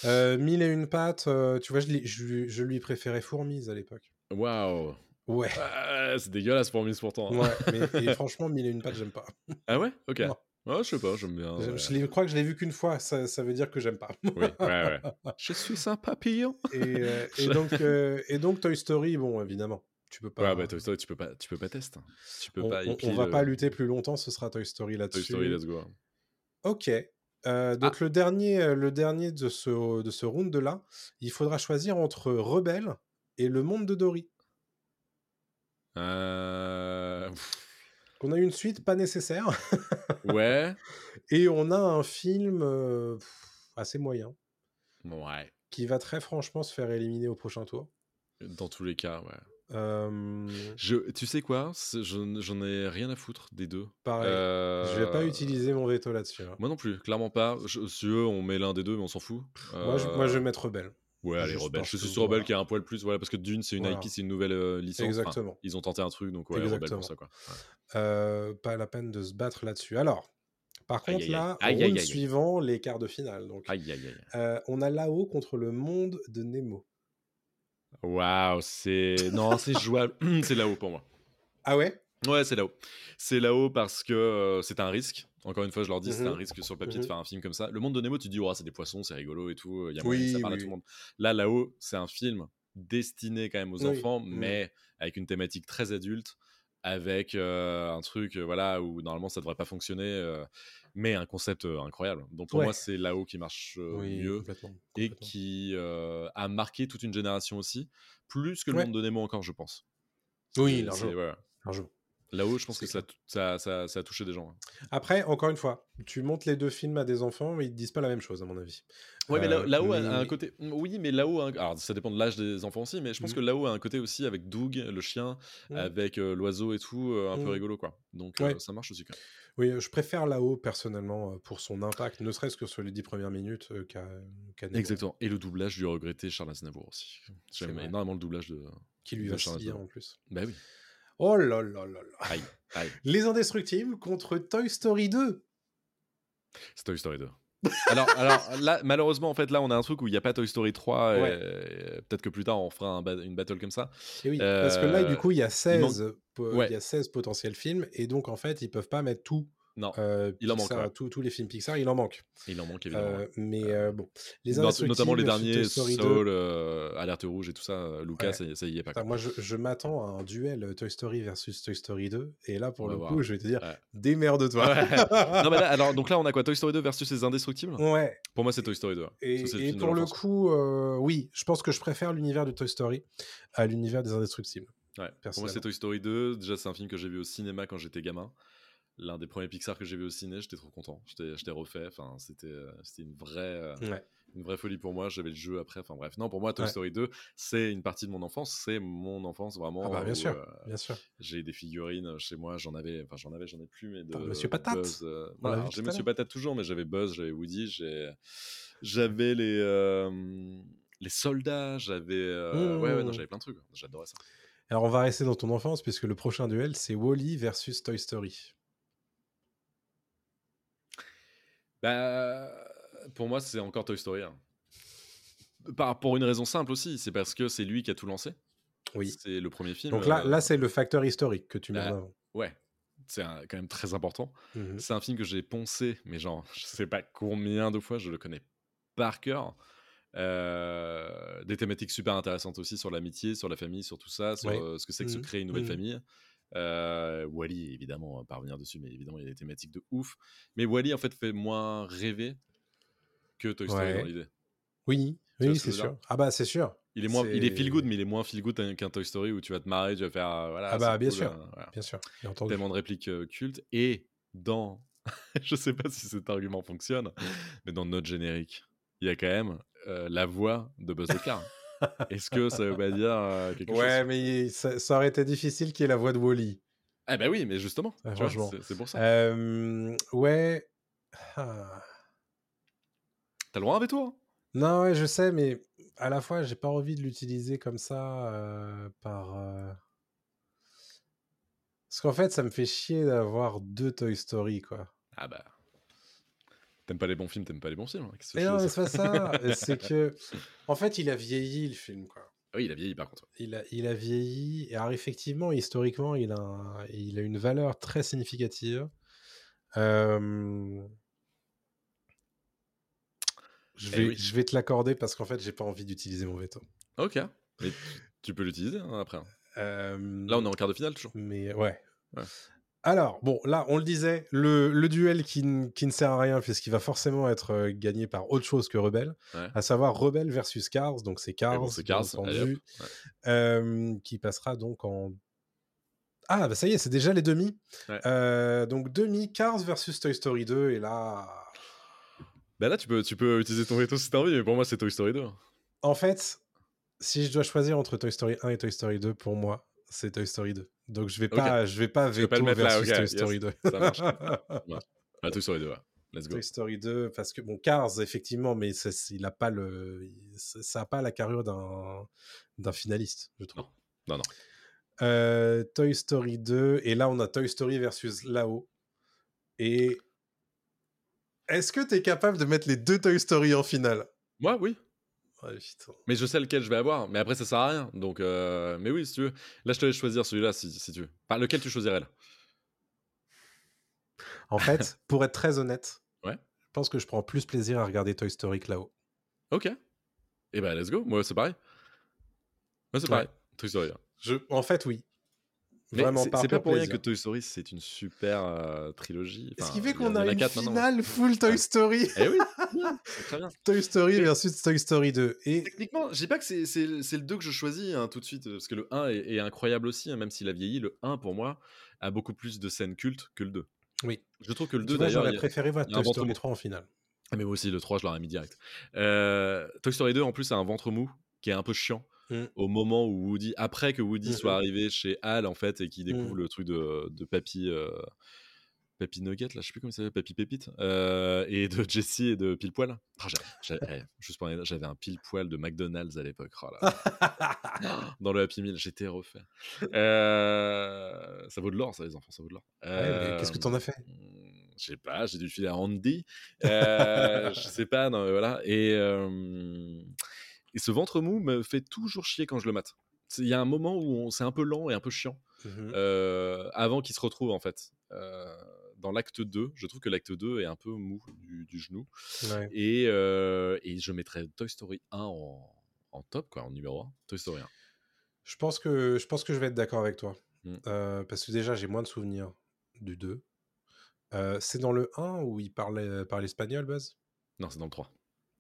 S4: Euh, Mille et une pattes, euh, tu vois, je, je, lui- je lui préférais Fourmise à l'époque.
S5: Waouh!
S4: Ouais.
S5: Ouais, c'est dégueulasse pour Miss pourtant. hein.
S4: Ouais, [laughs] mais et franchement, Mille et une pattes, j'aime pas.
S5: Ah ouais? Ok.
S4: Non.
S5: Ouais, je sais pas, j'aime bien.
S4: Je, je crois que je l'ai vu qu'une fois, ça, ça veut dire que j'aime pas.
S5: Oui, ouais, ouais. [laughs] je suis un papillon.
S4: Et, euh, et [laughs] donc, euh, et donc, Toy Story, bon, évidemment, tu peux pas.
S5: Ouais, bah Toy Story, tu peux pas, tu peux pas tester. Tu peux
S4: on,
S5: pas.
S4: on- va
S5: le-
S4: pas lutter plus longtemps, ce sera Toy Story là-dessus.
S5: Toy Story, let's go.
S4: Ok. Euh, donc le dernier, le dernier de ce, de ce round là, il faudra choisir entre Rebelle et le monde de Dory.
S5: Euh...
S4: On a une suite pas nécessaire [laughs]
S5: Ouais.
S4: et on a un film euh, assez moyen
S5: Ouais.
S4: qui va très franchement se faire éliminer au prochain tour.
S5: Dans tous les cas, ouais.
S4: Euh,
S5: Je, tu sais quoi? Je- J'en ai rien à foutre des deux.
S4: pareil, je vais pas
S5: Euh,
S4: utiliser mon veto là-dessus. hein.
S5: Moi non plus, clairement pas. Je, si eux, on met l'un des deux, mais on s'en fout.
S4: Moi, je, moi, je vais
S5: Euh,
S4: mettre Rebelle.
S5: Ouais, allez, Rebelle. Je suis sur Rebelle
S4: voilà.
S5: qui a un poil plus, voilà, parce que Dune, c'est une
S4: Voilà.
S5: IP, c'est une nouvelle euh, licence. Enfin,
S4: Exactement.
S5: ils ont tenté un truc, donc ouais, Rebelle pour ça, quoi. Ouais.
S4: Euh, pas la peine de se battre là-dessus. Alors, par
S5: Aïe,
S4: contre,
S5: aïe,
S4: là,
S5: aïe.
S4: Round suivant, les quarts de finale. Donc,
S5: Aïe, aïe, aïe.
S4: euh, on a là-haut contre le monde de Nemo.
S5: Waouh, c'est. Non, c'est jouable. [clears throat] c'est là-haut pour moi.
S4: Ah ouais?
S5: Ouais, c'est là-haut. C'est là-haut parce que euh, c'est un risque. Encore une fois, je leur dis, c'est un
S4: Mhm.
S5: risque sur le papier de
S4: Mhm.
S5: faire un film comme ça. Le monde de Nemo, tu dis, oh, c'est des poissons, c'est rigolo et tout. Il y a
S4: Oui,
S5: moyen que ça parle à
S4: oui,
S5: tout le
S4: oui.
S5: monde. Là, là-haut, c'est un film destiné quand même aux
S4: Oui.
S5: enfants, mais avec une thématique très adulte, avec euh, un truc, euh, voilà, où normalement ça devrait pas fonctionner, euh, mais un concept incroyable. Donc pour
S4: Ouais.
S5: moi, c'est là-haut qui marche
S4: Oui,
S5: mieux
S4: complètement.
S5: et qui a marqué toute une génération aussi, plus que le
S4: Ouais.
S5: monde de Nemo encore, je pense.
S4: Oui, largement.
S5: Là-haut, je pense que ça, ça, ça, ça a touché des gens. hein.
S4: Après, encore une fois, tu montes les deux films à des enfants, mais ils te disent pas la même chose, à mon avis.
S5: Ouais, mais là-
S4: Euh,
S5: là-haut a- un
S4: mais-
S5: côté. Oui, mais là-haut, un- alors ça dépend de l'âge des enfants aussi, mais je pense
S4: Mhm.
S5: que là-haut a un côté aussi avec Doug, le chien,
S4: Mhm.
S5: avec euh, l'oiseau et tout, euh, un peu
S4: Mhm.
S5: rigolo, quoi. Donc
S4: Ouais.
S5: euh, ça marche aussi quand même.
S4: Oui, euh, je préfère là-haut, personnellement, euh, pour son impact, ne serait-ce que sur les dix premières minutes, euh, qu'à Nemo,
S5: Exactement. Et le doublage du regretté Charles Aznavour aussi. J'aime énormément le doublage de.
S4: Qui lui
S5: de
S4: va si bien en plus.
S5: Bah oui.
S4: Oh là là là là.
S5: Aïe, aïe. [laughs]
S4: Les Indestructibles contre Toy Story 2.
S5: C'est Toy Story 2. alors, alors là, malheureusement, en fait, là, on a un truc où il n'y a pas Toy Story 3. et-
S4: Ouais.
S5: et Peut-être que plus tard, on fera un ba- une battle comme ça.
S4: Et oui, parce que là, du
S5: Euh,
S4: coup, il y a 16, po-
S5: Ouais.
S4: il y a 16 potentiels films, et donc, en fait, ils peuvent pas mettre tout.
S5: Non,
S4: euh,
S5: Il en manque, ouais.
S4: tous- tous les films Pixar, il en manque.
S5: il en manque évidemment.
S4: Euh, mais euh, bon, les
S5: Not- notamment les derniers,
S4: Toy Story 2.
S5: Soul, Alerte Rouge et tout ça. Lucas,
S4: Ouais.
S5: ça, ça y est pas.
S4: Moi, je, je m'attends à un duel Toy Story versus Toy Story 2, et là, pour le
S5: voir.
S4: coup, je vais te dire,
S5: Ouais.
S4: démerde-toi.
S5: Non, mais là, [laughs] alors, donc là, on a quoi Toy Story 2 versus les Indestructibles?
S4: Ouais,
S5: Pour moi, c'est Toy Story 2.
S4: et,
S5: Ça, c'est
S4: et pour le coup, oui, je pense que je préfère l'univers de Toy Story à l'univers des Indestructibles.
S5: Ouais. Pour moi, c'est Toy Story 2. Déjà, c'est un film que j'ai vu au cinéma quand j'étais gamin. L'un des premiers Pixar que j'ai vu au ciné, j'étais trop content. J'étais j'étais refait. Enfin, c'était euh, c'était une vraie, euh,
S4: Ouais.
S5: une vraie folie pour moi. J'avais le jeu après. Enfin bref, non, pour moi, Toy
S4: Ouais.
S5: Story 2, c'est une partie de mon enfance. C'est mon enfance vraiment.
S4: Ah bah, bien
S5: où,
S4: sûr,
S5: euh,
S4: bien sûr.
S5: J'ai des figurines chez moi. J'en avais, enfin j'en avais, j'en ai plus, mais de
S4: Monsieur Patate,
S5: euh, j'ai Monsieur. Patate toujours, mais j'avais Buzz, j'avais Woody, j'avais les euh, les soldats, j'avais, euh, ouais, ouais, non,
S4: Mmh.
S5: j'avais plein de trucs. J'adorais ça.
S4: Alors, on va rester dans ton enfance, puisque le prochain duel, c'est Wally versus Toy Story.
S5: Bah, pour moi, c'est encore Toy Story. hein. Par, pour une raison simple aussi, c'est parce que c'est lui qui a tout lancé.
S4: Oui.
S5: C'est le premier film.
S4: Donc là,
S5: euh,
S4: là c'est le facteur historique que tu mets en avant.
S5: ouais, c'est quand même très important.
S4: Mhm.
S5: C'est un film que j'ai poncé, mais genre, [laughs] je sais pas combien de fois, je le connais par cœur. Euh, des thématiques super intéressantes aussi sur l'amitié, sur la famille, sur tout ça, sur
S4: Ouais.
S5: euh, ce que c'est que se
S4: Mhm.
S5: créer une nouvelle
S4: Mhm.
S5: famille. Euh, Wally, évidemment, on va pas revenir dessus, mais évidemment, il y a des thématiques de ouf. Mais Wally, en fait, fait moins rêver que Toy Story
S4: Ouais.
S5: dans l'idée.
S4: Oui,
S5: Tu
S4: oui, c'est sûr. Ah bah, c'est sûr.
S5: Il est, moins, il est feel good, mais il est moins feel good qu'un Toy Story où tu vas te marrer, tu vas faire. euh, Voilà,
S4: Ah bah, bien
S5: cool,
S4: sûr.
S5: euh, voilà.
S4: Bien sûr. Bien entendu.
S5: Tellement de répliques euh, cultes. Et dans. [laughs] je sais pas si cet argument fonctionne, mais dans notre générique, il y a quand même la voix de Buzz l'éclair. Est-ce que ça veut pas dire euh, quelque
S4: Ouais,
S5: chose?
S4: mais ça, ça aurait été difficile qu'il y ait la voix de Wally.
S5: Ah bah oui, mais justement.
S4: Ah, franchement.
S5: c'est- pour ça.
S4: Euh, ouais. Ah.
S5: T'as le droit un veto. hein?
S4: Non, ouais, je sais, mais à la fois, j'ai pas envie de l'utiliser comme ça euh, par. euh, Parce qu'en fait, ça me fait chier d'avoir deux Toy Story, quoi.
S5: Ah bah. T'aimes pas les bons films, t'aimes pas les bons films. hein,
S4: Mais non, mais c'est pas ça. [laughs] c'est que, en fait, il a vieilli le film, quoi.
S5: Ah Oui, il a vieilli par contre.
S4: Il a, il a vieilli. Et alors, effectivement, historiquement, il a, un- il a une valeur très significative. Euh, Je
S5: Eh
S4: vais,
S5: oui.
S4: je vais te l'accorder parce qu'en fait, j'ai pas envie d'utiliser mon veto.
S5: Ok. Mais tu, peux l'utiliser hein, après. hein.
S4: Euh,
S5: Là, on est en quart de finale toujours.
S4: Mais ouais.
S5: Ouais.
S4: Alors, bon, là, on le disait, le, le duel qui, qui ne sert à rien puisqu'il va forcément être euh, gagné par autre chose que Rebelle,
S5: Ouais.
S4: à savoir Rebelle versus Cars, donc c'est Cars,
S5: bon, Cars,
S4: entendu,
S5: ouais.
S4: euh, qui passera donc en... Ah, bah ça y est, c'est déjà les demi.
S5: Ouais.
S4: Euh, donc demi, Cars versus Toy Story 2, et là...
S5: Bah là, tu peux, tu peux utiliser ton veto si t'as envie, mais pour moi, c'est Toy Story 2.
S4: En fait, si je dois choisir entre Toy Story 1 et Toy Story 2, pour moi, c'est Toy Story 2. Donc je vais pas, je vais pas
S5: veux pas
S4: veto
S5: le mettre là,
S4: versus
S5: ok,
S4: Toy
S5: yes,
S4: Story 2.
S5: ça marche. [laughs] Bah, Toy Story 2, ouais. Let's go.
S4: Toy Story 2, parce que bon, Cars, effectivement, mais ça, il a pas le, ça a pas la carrure d'un d'un finaliste, je trouve.
S5: Non, non.
S4: Euh, Toy Story 2, et là on a Toy Story versus Lao. Et est-ce que tu es capable de mettre les deux Toy Story en finale?
S5: Moi, oui.
S4: Ouais, putain.
S5: Mais je sais lequel je vais avoir. Mais après, ça sert à rien. Donc, euh, mais oui, si tu veux. Là, je te laisse choisir celui-là si, si tu veux. Par lequel tu choisirais là?
S4: En fait, [laughs] pour être très honnête,
S5: Ouais.
S4: je pense que je prends plus plaisir à regarder Toy Story que là-haut.
S5: Ok. Et ben, let's go. Moi, c'est pareil. Moi, c'est
S4: Ouais.
S5: pareil. Toy Story. hein.
S4: Je, en fait, oui.
S5: Mais
S4: Vraiment
S5: c'est pas pour rien
S4: plaisir.
S5: que Toy Story, c'est une super euh, trilogie.
S4: Ce
S5: Enfin,
S4: qui fait qu'on
S5: en
S4: a une
S5: quatre maintenant.
S4: finale full Toy Story?
S5: Eh oui, [laughs] très bien.
S4: Toy Story versus Toy Story 2. Et
S5: Techniquement, je dis pas que c'est le 2 que je choisis hein, tout de suite, parce que le 1 est, est incroyable aussi, hein, même s'il a vieilli. Le 1, pour moi, a beaucoup plus de scènes cultes que le 2.
S4: oui,
S5: Je trouve que le 2,
S4: tu vois,
S5: d'ailleurs.
S4: j'aurais préféré voir Toy Story
S5: mou.
S4: 3 en finale.
S5: Ah, mais moi aussi, le 3, je l'aurais mis direct. Euh, Toy Story 2, en plus, a un ventre mou qui est un peu chiant.
S4: Mm.
S5: Au moment où Woody, après que Woody
S4: Mhm.
S5: soit arrivé chez Al, en fait, et qu'il découvre
S4: Mm.
S5: le truc de, de Papy. euh, Papy Nugget, là, je sais plus comment il s'appelle, Papy Pépite, euh, et de [laughs] Jessie et de Pile Poil. Ah, j'avais- un Pile Poil de McDonald's à l'époque. Oh. [laughs] Dans le Happy Meal, j'étais refait. Euh, ça vaut de l'or, ça, les enfants, ça vaut de l'or.
S4: Ouais, mais qu'est-ce que t'en as fait?
S5: Hmm, Je sais pas, j'ai dû le filer à Andy. Euh, je sais pas, non, voilà. Et, euh, et ce ventre mou me fait toujours chier quand je le mate. Il y a un moment où c'est un peu lent et un peu chiant euh, avant qu'il se retrouve en fait. Euh, dans l'acte 2, je trouve que l'acte 2 est un peu mou du, du genou.
S4: Ouais.
S5: Et, euh, et je mettrais Toy Story 1 en, en top, quoi, en numéro 1. Toy Story 1.
S4: Je pense que je pense que je vais être d'accord avec toi.
S5: Mm.
S4: Euh, parce que déjà, j'ai moins de souvenirs du 2. Euh, c'est dans le 1 où il parlait, parlait espagnol, Buzz?
S5: Non, c'est dans le 3.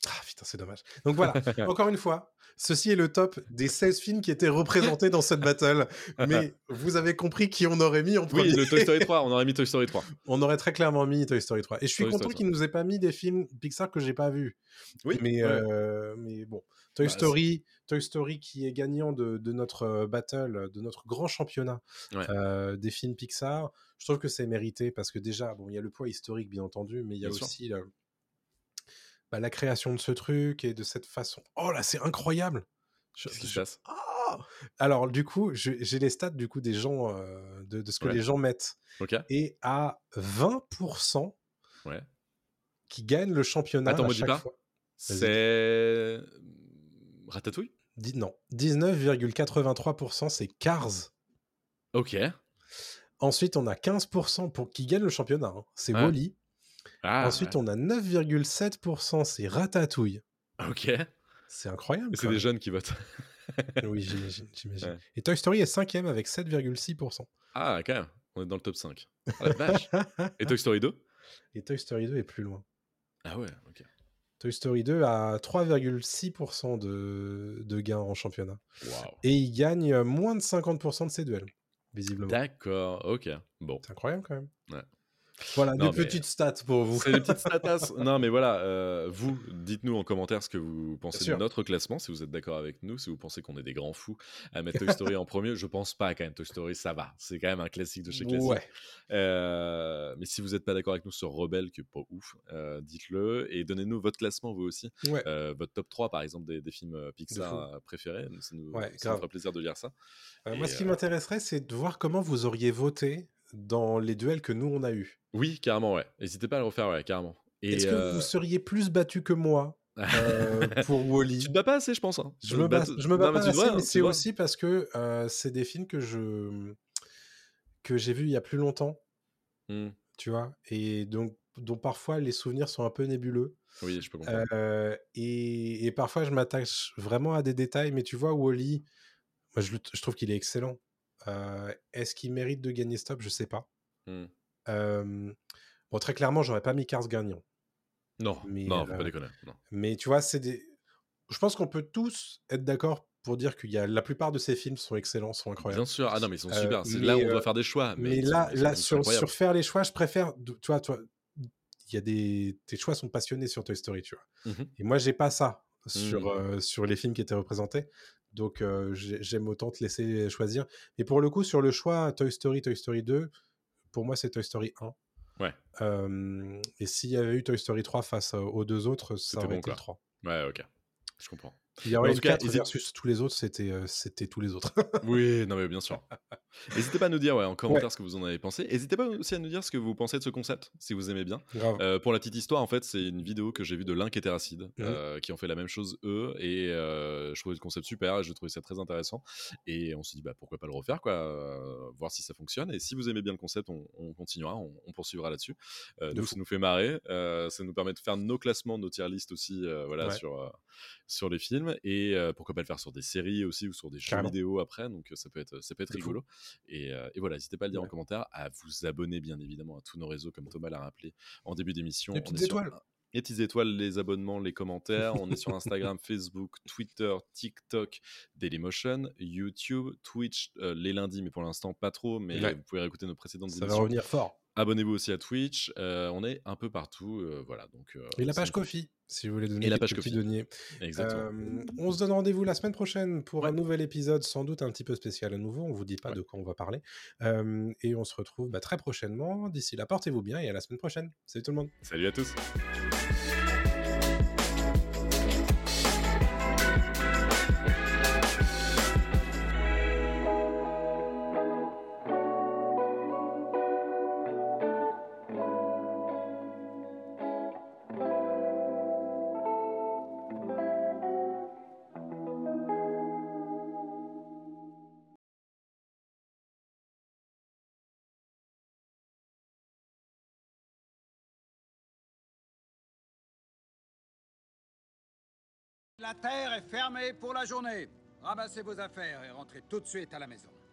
S4: Ah putain, c'est dommage. Donc voilà, [laughs] encore une fois, ceci est le top des 16 films qui étaient représentés dans cette battle. Mais vous avez compris qui on aurait mis en premier.
S5: Oui, le Toy Story [laughs] 3, on aurait mis Toy Story 3.
S4: On aurait très clairement mis Toy Story 3. Et je suis
S5: Toy
S4: content qu'il nous ait pas mis des films Pixar que j'ai pas vus.
S5: Oui,
S4: mais,
S5: ouais.
S4: euh, mais bon, Toy
S5: Bah,
S4: Story, Toy Story qui est gagnant de, de notre euh, battle, de notre grand championnat
S5: Ouais.
S4: euh, des films Pixar. Je trouve que c'est mérité parce que déjà, bon, il y a le poids historique bien entendu, mais il y a
S5: Bien sûr.
S4: aussi le- bah, la création de ce truc et de cette façon. Oh là, c'est incroyable. Je-
S5: Qu'est-ce qui se passe?
S4: Ah Alors du coup, je- j'ai les stats du coup des gens euh, de, de ce que
S5: Ouais.
S4: les gens mettent et à 20%
S5: Ouais.
S4: qui gagnent le championnat
S5: Attends,
S4: à chaque
S5: pas.
S4: fois.
S5: C'est. Ratatouille?
S4: Dis- non, 19,83% c'est Cars.
S5: Ok.
S4: Ensuite, on a 15% pour qui gagne le championnat, hein, c'est
S5: Ouais.
S4: Wally.
S5: Ah,
S4: Ensuite, on a 9,7% c'est Ratatouille.
S5: ok. Et
S4: C'est incroyable.
S5: c'est
S4: quand
S5: des jeunes qui votent. [laughs]
S4: Oui, j'imagine. j'imagine.
S5: Ouais.
S4: Et Toy Story est cinquième avec 7,6%.
S5: Ah, quand même. On est dans le top 5. Ah, la vache. [laughs] Et Toy Story 2
S4: Et Toy Story 2 est plus loin.
S5: Ah ouais, ok.
S4: Toy Story 2 a 3,6% de, de gains en championnat.
S5: Waouh.
S4: Et il gagne moins de 50% de ses duels, visiblement.
S5: D'accord, ok. Bon.
S4: C'est incroyable quand même.
S5: Ouais.
S4: Voilà,
S5: Non,
S4: des
S5: mais-
S4: petites stats pour vous.
S5: C'est des petites statas. non, mais voilà, euh, vous, dites-nous en commentaire ce que vous pensez de notre classement, si vous êtes d'accord avec nous, si vous pensez qu'on est des grands fous à mettre Toy Story en premier. Je pense pas quand même. Toy Story, ça va. C'est quand même un classique de chez classique.
S4: Ouais.
S5: Euh, mais si vous n'êtes pas d'accord avec nous sur Rebelle, qui est pas ouf, euh, dites-le et donnez-nous votre classement vous aussi.
S4: Ouais.
S5: Votre top 3 par exemple des, des films Pixar préférés. Ça nous,
S4: Ouais,
S5: ça nous
S4: grave.
S5: fera plaisir de lire ça.
S4: Moi,
S5: Et,
S4: ce qui m'intéresserait, c'est de voir comment vous auriez voté dans les duels que nous, on a eus.
S5: Oui, carrément, ouais. N'hésitez pas à le refaire, ouais, carrément.
S4: Est-ce que
S5: euh,
S4: vous seriez plus battu que moi euh, [laughs] pour Wally?
S5: Tu te bats pas assez, je pense. hein.
S4: Je me bats, je me bats
S5: Non,
S4: pas assez, mais c'est aussi parce que euh, c'est des films que je que j'ai vus il y a plus longtemps,
S5: Hmm.
S4: tu vois, et donc dont parfois les souvenirs sont un peu nébuleux.
S5: Oui, je peux comprendre.
S4: Euh, et, et parfois je m'attache vraiment à des détails, mais tu vois, Wally, moi je trouve qu'il est excellent. Euh, Est-ce qu'il mérite de gagner Stop? Je sais pas.
S5: Hmm.
S4: Euh, bon, très clairement, j'aurais pas mis Cars gagnant.
S5: Non,
S4: mais,
S5: non, faut
S4: euh,
S5: pas déconner. Non.
S4: Mais tu vois, c'est des. Je pense qu'on peut tous être d'accord pour dire qu'il y a la plupart de ces films sont excellents, sont incroyables.
S5: Bien sûr. Ah non, mais ils sont
S4: Euh,
S5: super. C'est là où on doit
S4: euh,
S5: faire des choix. Mais,
S4: là,
S5: sont
S4: là sur, sur faire les choix, je préfère. Tu vois, toi, il y a des. Tes choix sont passionnés sur Toy Story, tu vois.
S5: Mhm.
S4: Et moi, j'ai pas ça sur, euh, sur les films qui étaient représentés. Donc, euh, j'ai- j'aime autant te laisser choisir. Et pour le coup, sur le choix Toy Story, Toy Story 2, pour moi, c'est Toy Story 1.
S5: Ouais.
S4: Euh, et s'il y avait eu Toy Story 3 face aux deux autres, ça aurait
S5: bon,
S4: été
S5: quoi.
S4: le 3.
S5: Ouais, ok. Je comprends. En tout cas,
S4: 4
S5: hésite-
S4: versus tous les autres, c'était euh, c'était tous les autres. [laughs]
S5: Oui, non, mais bien sûr. N'hésitez pas à nous dire ouais, en commentaire ce que vous en avez pensé. N'hésitez pas aussi à nous dire ce que vous pensez de ce concept, si vous aimez bien. Euh, pour la petite histoire, en fait, c'est une vidéo que j'ai vue de Link et Terracide, mmh. euh, qui ont fait la même chose eux, et je trouvais le concept super, et je trouvais ça très intéressant. Et on se dit, bah, pourquoi pas le refaire, quoi, voir si ça fonctionne. Et si vous aimez bien le concept, on, continuera, on, poursuivra là-dessus. nous, ça nous fait marrer, ça nous permet de faire nos classements, nos tier list aussi, voilà, sur, sur les films, et pourquoi pas le faire sur des séries aussi, ou sur des jeux vidéo après, donc ça peut être, ça peut être rigolo. Et, voilà, n'hésitez pas à le dire en commentaire, à vous abonner bien évidemment à tous nos réseaux, comme Thomas l'a rappelé en début d'émission.
S4: Les petites étoiles.
S5: les petites étoiles, les abonnements, les commentaires. On est sur Instagram, [laughs] Facebook, Twitter, TikTok, Dailymotion, YouTube, Twitch les lundis, mais pour l'instant pas trop. Mais vous pouvez réécouter nos précédentes
S4: émissions. Ça va revenir fort.
S5: Abonnez-vous aussi à Twitch. Euh, on est un peu partout. Euh, voilà, donc, euh,
S4: et la page Kofi, si vous voulez donner
S5: et la page
S4: Kofi.
S5: Exactement.
S4: on se donne rendez-vous la semaine prochaine pour un nouvel épisode, sans doute un petit peu spécial à nouveau. On vous dit pas de quoi on va parler. et on se retrouve bah, très prochainement. D'ici là, portez-vous bien et à la semaine prochaine. Salut tout le monde.
S5: Salut à tous.
S6: La terre est fermée pour la journée. Ramassez vos affaires et rentrez tout de suite à la maison.